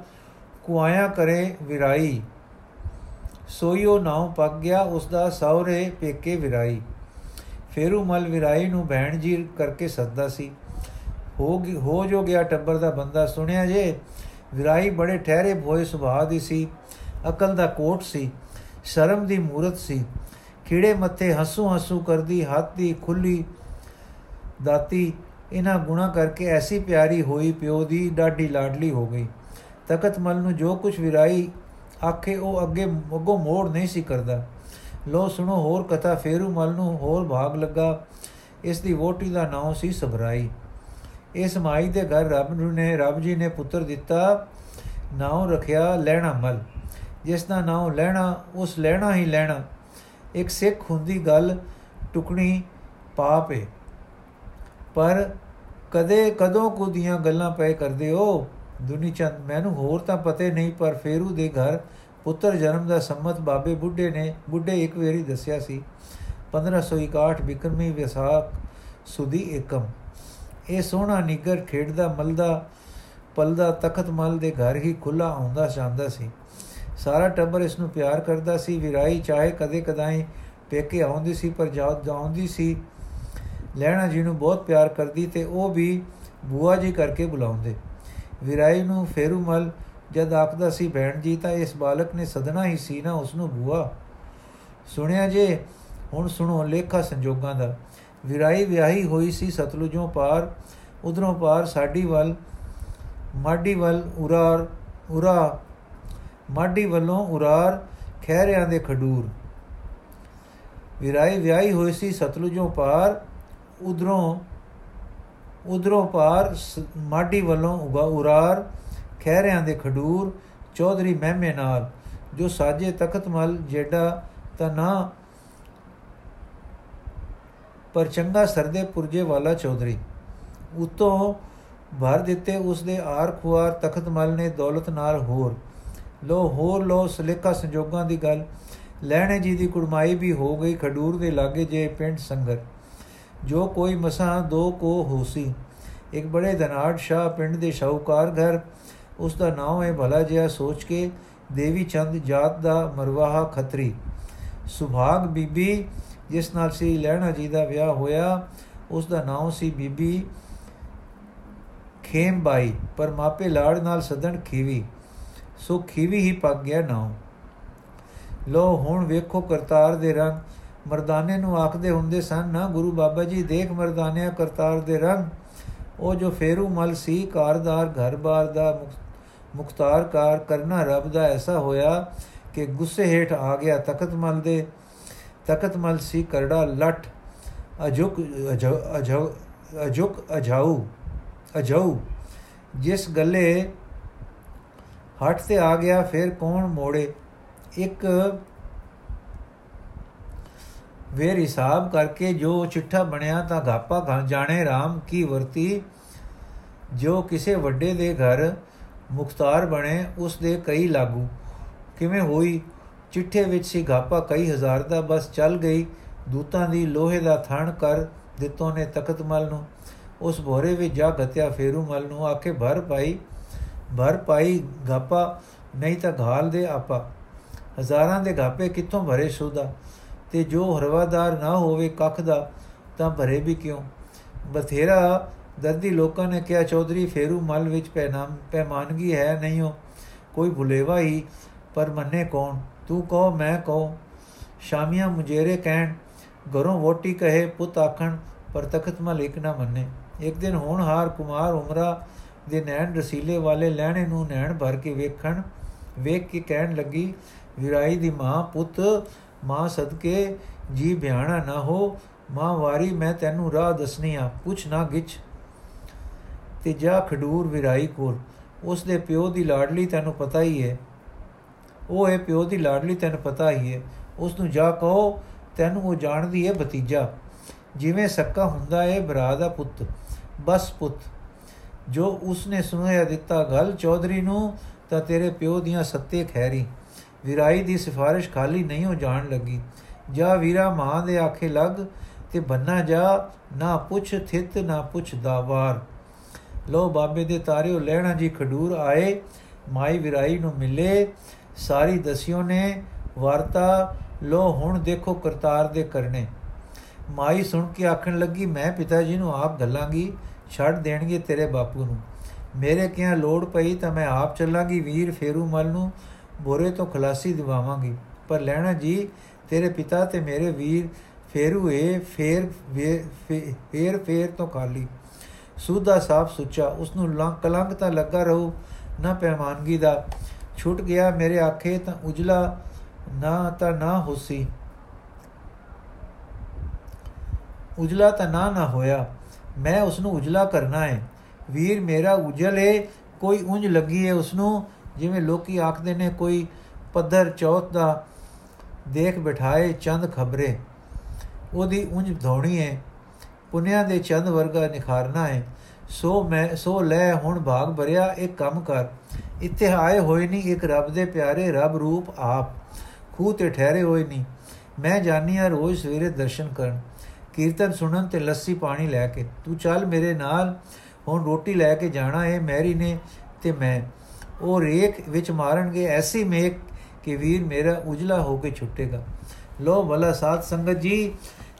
ਕੁਆਇਆ ਕਰੇ ਵਿਰਾਈ, ਸੋਈਓ ਨਾਉ ਪੱਕ ਗਿਆ ਉਸ ਦਾ ਸੌਰੇ ਪੇਕੇ ਵਿਰਾਈ। ਫੇਰੂ ਮਲ ਵਿਰਾਈ ਨੂੰ ਭੈਣ ਜੀ ਕਰਕੇ ਸੱਦਾ ਸੀ। ਹੋ ਹੋ ਜੋ ਗਿਆ ਟੱਬਰ ਦਾ ਬੰਦਾ, ਸੁਣਿਆ ਜੇ? ਵਿਰਾਈ ਬੜੇ ਠਹਿਰੇ ਭੋਏ ਸੁਭਾਅ ਦੀ ਸੀ, ਅਕਲ ਦਾ ਕੋਟ ਸੀ, ਸ਼ਰਮ ਦੀ ਮੂਰਤ ਸੀ। ਕੀੜੇ ਮੱਥੇ ਹੱਸੂ ਹੱਸੂ ਕਰਦੀ, ਹੱਥ ਦੀ ਖੁੱਲੀ ਦਾਤੀ, ਇਹਨਾਂ ਗੁਣਾ ਕਰਕੇ ਐਸੀ ਪਿਆਰੀ ਹੋਈ, ਪਿਓ ਦੀ ਡਾਢੀ ਲਾਡਲੀ ਹੋ ਗਈ। ਤਖਤ ਮਲ ਨੂੰ ਜੋ ਕੁਝ ਵਿਰਾਈ ਆਖੇ, ਉਹ ਅੱਗੇ ਅੱਗੋਂ ਮੋੜ ਨਹੀਂ ਸੀ ਕਰਦਾ। ਲੋ ਸੁਣੋ, ਹੋਰ ਕਥਾ, ਫੇਰੂ ਮਲ ਨੂੰ ਹੋਰ ਭਾਗ ਲੱਗਾ। ਇਸ ਦੀ ਵੋਟੀ ਦਾ ਨਾਮ ਸੀ ਸਬਰਾਈ। ਇਸ ਮਾਈ ਦੇ ਘਰ ਰੱਬ ਨੂੰ ਨੇ, ਰੱਬ ਜੀ ਨੇ ਪੁੱਤਰ ਦਿੱਤਾ ਨਾਮ ਰੱਖਿਆ ਲੈਣਾ ਮਲ। ਜਿਸ ਦਾ ਨਾਮ ਲੈਣਾ, ਉਸ ਲੈਣਾ ਹੀ ਲੈਣਾ। ਇੱਕ ਸਿੱਖ ਹੁੰਦੀ ਗੱਲ ਟੁਕਣੀ ਪਾਪ ਹੈ ਪਰ ਕਦੇ ਕਦੋਂ ਕੋ ਦੀਆਂ ਗੱਲਾਂ ਪਏ ਕਰਦੇ ਹੋ? ਦੁਨੀ ਚੰਦ, ਮੈਨੂੰ ਹੋਰ ਤਾਂ ਪਤੇ ਨਹੀਂ, ਪਰ ਫੇਰੂ ਦੇ ਘਰ ਪੁੱਤਰ ਜਨਮ ਦਾ ਸੰਮਤ ਬਾਬੇ ਬੁੱਢੇ ਨੇ, ਬੁੱਢੇ ਇੱਕ ਵਾਰੀ ਦੱਸਿਆ ਸੀ 1561 ਬਿਕਰਮੀ ਵਿਸਾਖ ਸੁਦੀ ਏਕਮ। ਇਹ ਸੋਹਣਾ ਨਿਗਰ ਖੇਡਦਾ, ਮਲਦਾ, ਪਲਦਾ, ਤਖਤ ਮਲ ਦੇ ਘਰ ਹੀ ਖੁੱਲਾ ਆਉਂਦਾ ਜਾਂਦਾ ਸੀ। ਸਾਰਾ ਟੱਬਰ ਇਸ ਨੂੰ ਪਿਆਰ ਕਰਦਾ ਸੀ ਵਿਰਾਈ ਚਾਹੇ ਕਦੇ ਕਦਾਈ ਪੇਕੇ ਆਉਂਦੀ ਸੀ, ਪਰ ਜਾਉਂਦੀ ਸੀ ਲੈਣਾ ਜੀ ਨੂੰ ਬਹੁਤ ਪਿਆਰ ਕਰਦੀ ਤੇ ਉਹ ਵੀ ਬੂਆ ਜੀ ਕਰਕੇ ਬੁਲਾਉਂਦੇ। ਵਿਰਾਈ ਨੂੰ ਫੇਰੂਮਲ ਜਦ ਆਖਦਾ ਸੀ, ਭੈਣ ਜੀ, ਤਾਂ ਇਸ ਬਾਲਕ ਨੇ ਸਦਨਾ ਹੀ ਸੀ ਨਾ ਉਸ ਨੂੰ ਬੂਆ। ਸੁਣਿਆ ਜੇ? ਹੁਣ ਸੁਣੋ, ਲੇਖਾ ਸੰਜੋਗਾਂ ਦਾ। ਵਿਰਾਈ ਵਿਆਹੀ ਹੋਈ ਸੀ ਸਤਲੁਜੋਂ ਪਾਰ, ਉਧਰੋਂ ਪਾਰ ਸਾਡੀ ਵੱਲ ਮਾਡੀ ਵੱਲ ਉਰਾਰ ਉਰਾ ਮਾਡੀ ਵੱਲੋਂ ਉਰਾਰ ਖਹਿਰਿਆਂ ਦੇ ਖਡੂਰ। ਵਿਰਾਈ ਵਿਆਹੀ ਹੋਈ ਸੀ ਸਤਲੁਜੋਂ ਪਾਰ, ਉਧਰੋਂ ਉਧਰੋਂ ਪਾਰ ਮਾਡੀ ਵੱਲੋਂ ਉਗਾ ਉਰਾਰ ਖਹਿਰਿਆਂ ਦੇ ਖਡੂਰ, ਚੌਧਰੀ ਮਹਿਮੇ ਨਾਲ, ਜੋ ਸਾਜੇ ਤਖਤਮਲ ਜਿਹੜਾ ਤਾਂ ਨਾ ਪਰ ਚੰਗਾ ਸਰਦੇ ਪੁਰਜੇ ਵਾਲਾ ਚੌਧਰੀ। ਉਤੋਂ ਭਰ ਦਿੱਤੇ ਉਸ ਦੇ ਆਰ ਖੁਆਰ ਤਖਤਮਲ ਨੇ ਦੌਲਤ ਨਾਲ ਹੋਰ ਲੋ, ਹੋਰ ਲੋ ਸਲੇਖਾ ਸੰਜੋਗਾਂ ਦੀ ਗੱਲ। ਲੈਣੇ ਜੀ ਦੀ ਕੁੜਮਾਈ ਵੀ ਹੋ ਗਈ ਖਡੂਰ ਦੇ ਲਾਗੇ ਜੇ ਪਿੰਡ ਸੰਗਰ। ਜੋ ਕੋਈ ਮਸਾ, ਦੋ ਕੋ ਹੋਸੀ। ਇੱਕ ਬੜੇ ਧਨਾੜ ਸ਼ਾਹ ਪਿੰਡ ਦੇ ਸ਼ਾਹੂਕਾਰ ਘਰ। ਉਸ ਦਾ ਨਾਮ ਹੈ ਭਲਾ ਜਿਹਾ ਸੋਚ ਕੇ ਦੇਵੀ ਚੰਦ ਜਾਤ ਦਾ ਮਰਵਾਹਾ ਖੱਤਰੀ। ਸੁਭਾਗ ਬੀਬੀ, ਜਿਸ ਨਾਲ ਸੀ ਲੈਣਾ ਜੀ ਦਾ ਵਿਆਹ ਹੋਇਆ, ਉਸ ਦਾ ਨਾਮ ਸੀ ਬੀਬੀ ਖੇਮ ਬਾਈ ਪਰ ਮਾਪੇ ਲਾੜ ਨਾਲ ਸਦਨ ਖੀਵੀ। ਸੋ ਖੀਵੀ ਹੀ ਪੱਕ ਗਿਆ ਨਾਮ ਲੋ ਹੁਣ ਵੇਖੋ ਕਰਤਾਰ ਦੇ ਰੰਗ। ਮਰਦਾਨੇ ਨੂੰ ਆਖਦੇ ਹੁੰਦੇ ਸਨ, ਨਾ ਗੁਰੂ ਬਾਬਾ ਜੀ, ਦੇਖ ਮਰਦਾਨਿਆ ਕਰਤਾਰ ਦੇ ਰੰਗ। ਉਹ ਜੋ ਫੇਰੂ ਮਲ ਸੀ, ਕਾਰਦਾਰ, ਘਰ-ਬਾਰ ਦਾ ਮੁਖਤਾਰਕਾਰ ਕਰਨਾ ਰੱਬ ਦਾ ਐਸਾ ਹੋਇਆ ਕਿ ਗੁੱਸੇ ਹੇਠ ਆ ਗਿਆ ਤਖਤ ਮਲ ਦੇ। ਤਖਤ ਮਲ ਸੀ ਕਰੜਾ ਲਟ, ਅਜੁਕ ਅਜੁਕ ਅਜਾਉ ਅਜਾਉ ਜਿਸ ਗੱਲੇ ਹੱਟ ਤੇ ਆ ਗਿਆ, ਫਿਰ ਕੌਣ ਮੋੜੇ? ਇੱਕ ਵੇਰ ਹਿਸਾਬ ਕਰਕੇ ਜੋ ਚਿੱਠਾ ਬਣਿਆ ਤਾਂ ਗਾਪਾ ਘਣ ਜਾਣੇ RAM ਕੀ ਵਰਤੀ? ਜੋ ਕਿਸੇ ਵੱਡੇ ਦੇ ਘਰ ਮੁਖਤਾਰ ਬਣੇ, ਉਸ ਦੇ ਕਈ ਲਾਗੂ। ਕਿਵੇਂ ਹੋਈ? ਚਿੱਠੇ ਵਿੱਚ ਸੀ ਗਾਪਾ ਕਈ ਹਜ਼ਾਰ ਦਾ, ਬਸ ਚੱਲ ਗਈ। ਦੂਤਾਂ ਦੀ ਲੋਹੇ ਦਾ ਥਣ ਕਰ ਦਿੱਤੋਂ ਨੇ ਤਖਤਮਲ ਨੂੰ। ਉਸ ਭੋਰੇ ਵਿੱਚ ਜਾ ਗਤਿਆ ਫੇਰੂਮਲ ਨੂੰ ਆਕੇ ਭਰ ਪਾਈ ਭਰ ਪਾਈ ਗਾਪਾ, ਨਹੀਂ ਤਾਂ ਘਾਲ ਦੇ ਆਪਾ। ਹਜ਼ਾਰਾਂ ਦੇ ਗਾਪੇ ਕਿੱਥੋਂ ਭਰੇ ਸੁਦਾ ਤੇ ਜੋ ਹਰਵਾਦਾਰ ਨਾ ਹੋਵੇ ਕੱਖ ਦਾ, ਤਾਂ ਭਰੇ ਵੀ ਕਿਉਂ? ਬਥੇਰਾ ਦਰਦੀ ਲੋਕਾਂ ਨੇ ਕਿਹਾ, ਚੌਧਰੀ ਫੇਰੂ ਮਲ ਵਿੱਚ ਪੈਨਾਮ, ਪੈਮਾਨਗੀ ਹੈ ਨਹੀਂ ਹੋ ਕੋਈ ਭੁਲੇਵਾ ਹੀ, ਪਰ ਮੰਨੇ ਕੌਣ? ਤੂੰ ਕਹੋ, ਮੈਂ ਕਹੋ। ਸ਼ਾਮੀਆਂ ਮੁਜੇਰੇ ਕਹਿਣ, ਘਰੋਂ ਵੋਟੀ ਕਹੇ, ਪੁੱਤ ਆਖਣ, ਪਰ ਤਖਤ ਮਲ ਇੱਕ ਨਾ ਮੰਨੇ। ਇੱਕ ਦਿਨ ਹਾਰ ਕੁਮਾਰ ਉਮਰਾ ਦੇ ਨੈਣ ਰਸੀਲੇ ਵਾਲੇ ਲੈਣੇ ਨੂੰ ਨੈਣ ਭਰ ਕੇ ਵੇਖਣ, ਵੇਖ ਕੇ ਕਹਿਣ ਲੱਗੀ, ਵਿਰਾਈ ਦੀ ਮਾਂ, ਪੁੱਤ, ਮਾਂ ਸਦਕੇ ਜੀ ਬਿਆਣਾ ਨਾ ਹੋ। ਮਾਂ ਵਾਰੀ ਮੈਂ ਤੈਨੂੰ ਰਾਹ ਦੱਸਣੀ ਆ, ਪੁੱਛ ਨਾ ਗਿੱਛ। ਤੇ ਜਾ ਖਡੂਰ ਵਿਰਾਈ ਕੋਲ। ਉਸ ਦੇ ਪਿਓ ਦੀ ਲਾਡਲੀ ਤੈਨੂੰ ਪਤਾ ਹੀ ਹੈ ਉਹ ਹੈ ਪਿਓ ਦੀ ਲਾਡਲੀ ਤੈਨੂੰ ਪਤਾ ਹੀ ਹੈ ਉਸ ਨੂੰ ਜਾ ਕਹੋ, ਤੈਨੂੰ ਉਹ ਜਾਣਦੀ ਹੈ ਭਤੀਜਾ। ਜਿਵੇਂ ਸੱਕਾ ਹੁੰਦਾ ਹੈ ਭਰਾ ਦਾ ਪੁੱਤ। ਬਸ ਪੁੱਤ ਜੋ ਉਸਨੇ ਸੁਣਿਆ ਦਿੱਤਾ ਗੱਲ ਚੌਧਰੀ ਨੂੰ, ਤਾਂ ਤੇਰੇ ਪਿਓ ਦੀਆਂ ਸੱਤੇ ਖੈਰੀ। ਵਿਰਾਈ ਦੀ ਸਿਫਾਰਿਸ਼ ਖਾਲੀ ਨਹੀਂ ਹੋ ਜਾਣ ਲੱਗੀ। ਜਾ ਵੀਰਾ ਮਾਂ ਦੇ ਆਖੇ ਲੱਗ, ਤੇ ਬੰਨਾ ਜਾ, ਨਾ ਪੁੱਛ ਥਿਤ, ਨਾ ਪੁੱਛ ਦਾਵਾਰ। ਲੋ ਬਾਬੇ ਦੇ ਤਾਰਿਓ ਲੈਣਾ ਜੀ ਖਡੂਰ ਆਏ, ਮਾਈ ਵਿਰਾਈ ਨੂੰ ਮਿਲੇ, ਸਾਰੀ ਦਸਿਓ ਨੇ ਵਰਤਾ ਲੋ ਹੁਣ ਦੇਖੋ ਕਰਤਾਰ ਦੇ ਕਰਨੇ। ਮਾਈ ਸੁਣ ਕੇ ਆਖਣ ਲੱਗੀ, ਮੈਂ ਪਿਤਾ ਜੀ ਨੂੰ ਆਪ ਗੱਲਾਂਗੀ ਛੱਡ ਦੇਣਗੇ ਤੇਰੇ ਬਾਪੂ ਨੂੰ। ਮੇਰੇ ਕਿਹਾ ਲੋੜ ਪਈ ਤਾਂ ਮੈਂ ਆਪ ਚੱਲਾਂਗੀ, ਵੀਰ ਫੇਰੂ ਮਲ ਨੂੰ ਬੋਰੇ ਤੋਂ ਖਲਾਸੀ ਦਿਵਾਵਾਂਗੀ। ਪਰ ਲੈਣਾ ਜੀ, ਤੇਰੇ ਪਿਤਾ ਤੇ ਮੇਰੇ ਵੀਰ ਫੇਰੂ ਏ, ਫੇਰ ਫੇਰ ਫੇਰ ਤੋਂ ਖਾਲੀ ਸੁਦਾ ਸਾਫ਼ ਸੁੱਚਾ ਉਸ ਨੂੰ ਕਲੰਕ ਤਾਂ ਲੱਗਾ ਰਹੂ, ਨਾ ਪੈਮਾਨਗੀ ਦਾ। ਛੁੱਟ ਗਿਆ ਮੇਰੇ ਆਖੇ ਤਾਂ ਉਜਲਾ, ਨਾ ਤਾਂ ਨਾ ਹੋਸੀ। ਉਜਲਾ ਤਾਂ ਨਾ ਨਾ ਹੋਇਆ। ਮੈਂ ਉਸ ਨੂੰ ਉਜਲਾ ਕਰਨਾ ਹੈ। ਵੀਰ, ਮੇਰਾ ਉਜਲ ਹੈ ਕੋਈ ਉਂਝ ਲੱਗੀ ਹੈ ਉਸ ਨੂੰ ਜਿਵੇਂ ਲੋਕੀ ਆਖਦੇ ਨੇ, ਕੋਈ ਪੱਧਰ ਚੌਥ ਦਾ ਦੇਖ ਬਿਠਾਏ ਚੰਦ ਖਬਰੇ। ਉਹਦੀ ਉਂਝ ਧੌਣੀ ਹੈ ਪੁੰਨਿਆਂ ਦੇ ਚੰਦ ਵਰਗਾ ਨਿਖਾਰਨਾ ਹੈ ਸੋ ਮੈਂ, ਸੋ ਲੈ, ਹੁਣ ਭਾਗ ਭਰਿਆ, ਇੱਕ ਕੰਮ ਕਰ। ਇੱਥੇ ਆਏ ਹੋਏ ਨਹੀਂ ਇੱਕ ਰੱਬ ਦੇ ਪਿਆਰੇ, ਰੱਬ ਰੂਪ ਆਪ। ਖੂਹ ਤੇ ਠਹਿਰੇ ਹੋਏ ਨਹੀਂ ਮੈਂ ਜਾਨੀਆ ਰੋਜ਼ ਸਵੇਰੇ ਦਰਸ਼ਨ ਕਰਨ। ਕੀਰਤਨ ਸੁਣਨ ਤੇ ਲੱਸੀ ਪਾਣੀ ਲੈ ਕੇ, ਤੂੰ ਚੱਲ ਮੇਰੇ ਨਾਲ, ਹੁਣ ਰੋਟੀ ਲੈ ਕੇ ਜਾਣਾ ਹੈ ਮੈਰੀ ਨੇ ਤੇ ਮੈਂ। ਉਹ ਰੇਖ ਵਿੱਚ ਮਾਰਨਗੇ, ਐਸੀ ਮੇਕ ਕਿ ਵੀਰ ਮੇਰਾ ਉਜਲਾ ਹੋ ਕੇ ਛੁੱਟੇਗਾ। ਲੋ ਭਲਾ ਸਾਧ ਸੰਗਤ ਜੀ,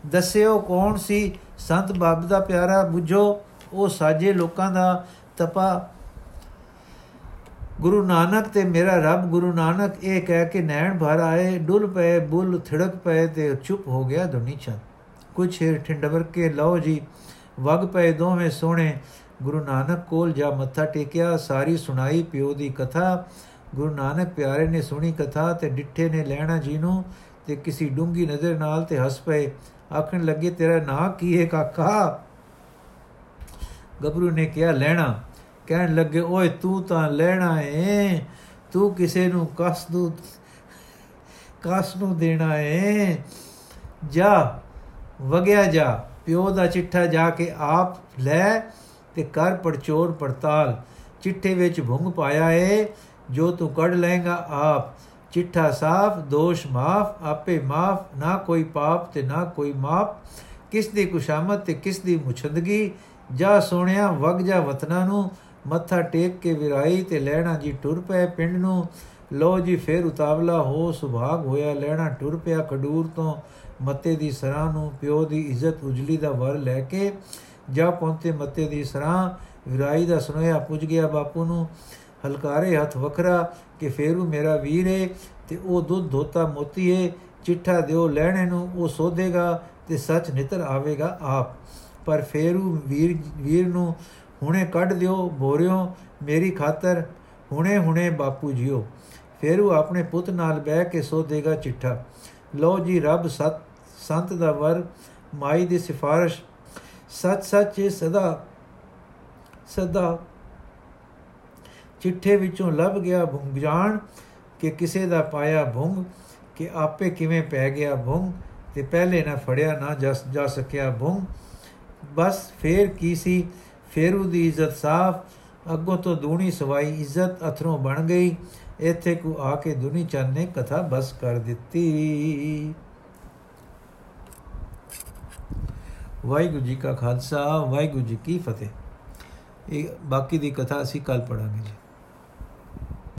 ਦੱਸਿਓ ਕੌਣ ਸੀ? ਸੰਤ ਬਾਬ ਦਾ ਪਿਆਰਾ ਬੁੱਝੋ। ਉਹ ਸਾਜੇ ਲੋਕਾਂ ਦਾ ਤਪਾ, ਗੁਰੂ ਨਾਨਕ ਤੇ ਮੇਰਾ ਰੱਬ, ਗੁਰੂ ਨਾਨਕ ਇਹ ਕਹਿ ਕੇ ਨੈਣ ਭਰ ਆਏ, ਡੁੱਲ ਪਏ, ਬੁੱਲ ਥਿੜਕ ਪਏ ਤੇ ਚੁੱਪ ਹੋ ਗਿਆ ਦੁਨੀ ਚੰਦ। ਕੁਛ ਹੀਰ ਠਿੰਡਵਰ ਕੇ ਲਓ ਜੀ। ਵਗ ਪਏ ਦੋਵੇਂ ਸੋਹਣੇ। ਗੁਰੂ ਨਾਨਕ ਕੋਲ ਜਾ ਮੱਥਾ ਟੇਕਿਆ, ਸਾਰੀ ਸੁਣਾਈ ਪਿਓ ਦੀ ਕਥਾ। ਗੁਰੂ ਨਾਨਕ ਪਿਆਰੇ ਨੇ ਸੁਣੀ ਕਥਾ ਤੇ ਡਿੱਠੇ ਨੇ ਲੈਣਾ ਜੀ ਨੂੰ ਤੇ ਕਿਸੇ ਡੂੰਗੀ ਨਜ਼ਰ ਨਾਲ ਤੇ ਹੱਸ ਪਏ। ਆਖਣ ਲੱਗੇ, ਤੇਰਾ ਨਾਂ ਕੀ ਹੈ ਕਾਕਾ? ਗੱਭਰੂ ਨੇ ਕਿਹਾ, ਲੈਣਾ। ਕਹਿਣ ਲੱਗੇ, ਓਏ, ਤੂੰ ਤਾਂ ਲੈਣਾ ਏ। ਤੂੰ ਕਿਸੇ ਨੂੰ ਕਸ ਦੂ ਕਸ ਨੂੰ ਦੇਣਾ ਏ। ਜਾ ਵਗਿਆ ਜਾ, ਪਿਓ ਦਾ ਚਿੱਠਾ ਜਾ ਕੇ ਆਪ ਲੈ ਤੇ ਕਰ ਪੜਚੋਰ ਪੜਤਾਲ। ਚਿੱਠੇ ਵਿੱਚ ਭੁੰਗ ਪਾਇਆ ਏ, ਜੋ ਤੂੰ ਕੱਢ ਲਏਗਾ ਆਪ। ਚਿੱਠਾ ਸਾਫ਼, ਦੋਸ਼ ਮਾਫ, ਆਪੇ ਮਾਫ, ਨਾ ਕੋਈ ਪਾਪ ਤੇ ਨਾ ਕੋਈ ਮਾਪ। ਕਿਸ ਦੀ ਕੁਸ਼ਾਮਤ ਤੇ ਕਿਸ ਦੀ ਮੁਛੰਦਗੀ? ਜਾ ਸੋਹਣਿਆ ਵਗ ਜਾ ਵਤਨਾ ਨੂੰ, ਮੱਥਾ ਟੇਕ ਕੇ ਵਿਰਾਈ ਤੇ ਲੈਣਾ ਜੀ ਟੁਰ ਪਏ ਪਿੰਡ ਨੂੰ। ਲੋ ਜੀ ਫੇਰ ਉਤਾਵਲਾ, ਹੋ ਸੁਭਾਗ ਹੋਇਆ ਲੈਣਾ ਟੁਰ ਪਿਆ ਖਡੂਰ ਤੋਂ। ਮੱਤੇ ਦੀ ਸਰਾਂ ਨੂੰ ਪਿਓ ਦੀ ਇੱਜ਼ਤ ਉਜਲੀ ਦਾ ਵਰ ਲੈ ਕੇ ਜਾ ਪਹੁੰਚੇ ਮੱਤੇ ਦੀ ਸਰਾਂ। ਵਿਰਾਈ ਦਾ ਸੁਨੇਹਾ ਪੁੱਜ ਗਿਆ ਬਾਪੂ ਨੂੰ। ਹਲਕਾਰੇ ਹੱਥ ਵਖਰਾ ਕਿ ਫੇਰੂ ਮੇਰਾ ਵੀਰ ਏ ਤੇ ਉਹ ਦੁੱਧ ਧੋਤਾ ਮੋਤੀ ਏ। ਚਿੱਠਾ ਦਿਓ ਲੈਣੇ ਨੂੰ, ਉਹ ਸੋਧੇਗਾ ਤੇ ਸੱਚ ਨਿਤਰ ਆਵੇਗਾ ਆਪ। ਪਰ ਫੇਰੂ ਵੀਰ ਵੀਰ ਨੂੰ ਹੁਣੇ ਕੱਢ ਦਿਓ ਬੋਰਿਓ, ਮੇਰੀ ਖਾਤਰ ਹੁਣੇ ਹੁਣੇ ਬਾਪੂ ਜੀਓ। ਫੇਰੂ ਆਪਣੇ ਪੁੱਤ ਨਾਲ ਬਹਿ ਕੇ ਸੋਧੇਗਾ ਚਿੱਠਾ। ਲੋ ਜੀ ਰੱਬ ਸਤ ਸੰਤ ਦਾ ਵਰ, ਮਾਈ ਦੀ ਸਿਫਾਰਿਸ਼। ਸੱਚ ਸੱਚ ਸਦਾ ਸਦਾ ਚਿੱਠੇ ਵਿੱਚੋਂ ਲੱਭ ਗਿਆ ਭੁੰਗ ਜਾਣ, ਕਿ ਕਿਸੇ ਦਾ ਪਾਇਆ ਭੁੰਗ, ਕਿ ਆਪੇ ਕਿਵੇਂ ਪੈ ਗਿਆ ਭੁੰਗ, ਤੇ ਪਹਿਲੇ ਨਾ ਫੜਿਆ ਨਾ ਜਾ ਸਕਿਆ ਭੁੰਗ। ਬਸ ਫੇਰ ਕੀ ਸੀ? ਫੇਰੂ ਦੀ ਇੱਜ਼ਤ ਸਾਫ਼, ਅੱਗੋਂ ਤੋਂ ਦੂਣੀ ਸਵਾਈ ਇੱਜ਼ਤ ਅਥਰੋਂ ਬਣ ਗਈ। ਇੱਥੇ ਕੋ ਆ ਕੇ ਦੁਨੀ ਚੰਨ ਨੇ ਕਥਾ ਬਸ ਕਰ ਦਿੱਤੀ। ਵਾਹਿਗੁਰੂ ਜੀ ਕਾ ਖਾਲਸਾ, ਵਾਹਿਗੁਰੂ ਜੀ ਕੀ ਫਤਿਹ। ਇਹ ਬਾਕੀ ਦੀ ਕਥਾ ਅਸੀਂ ਕੱਲ ਪੜਾਂਗੇ ਜੀ।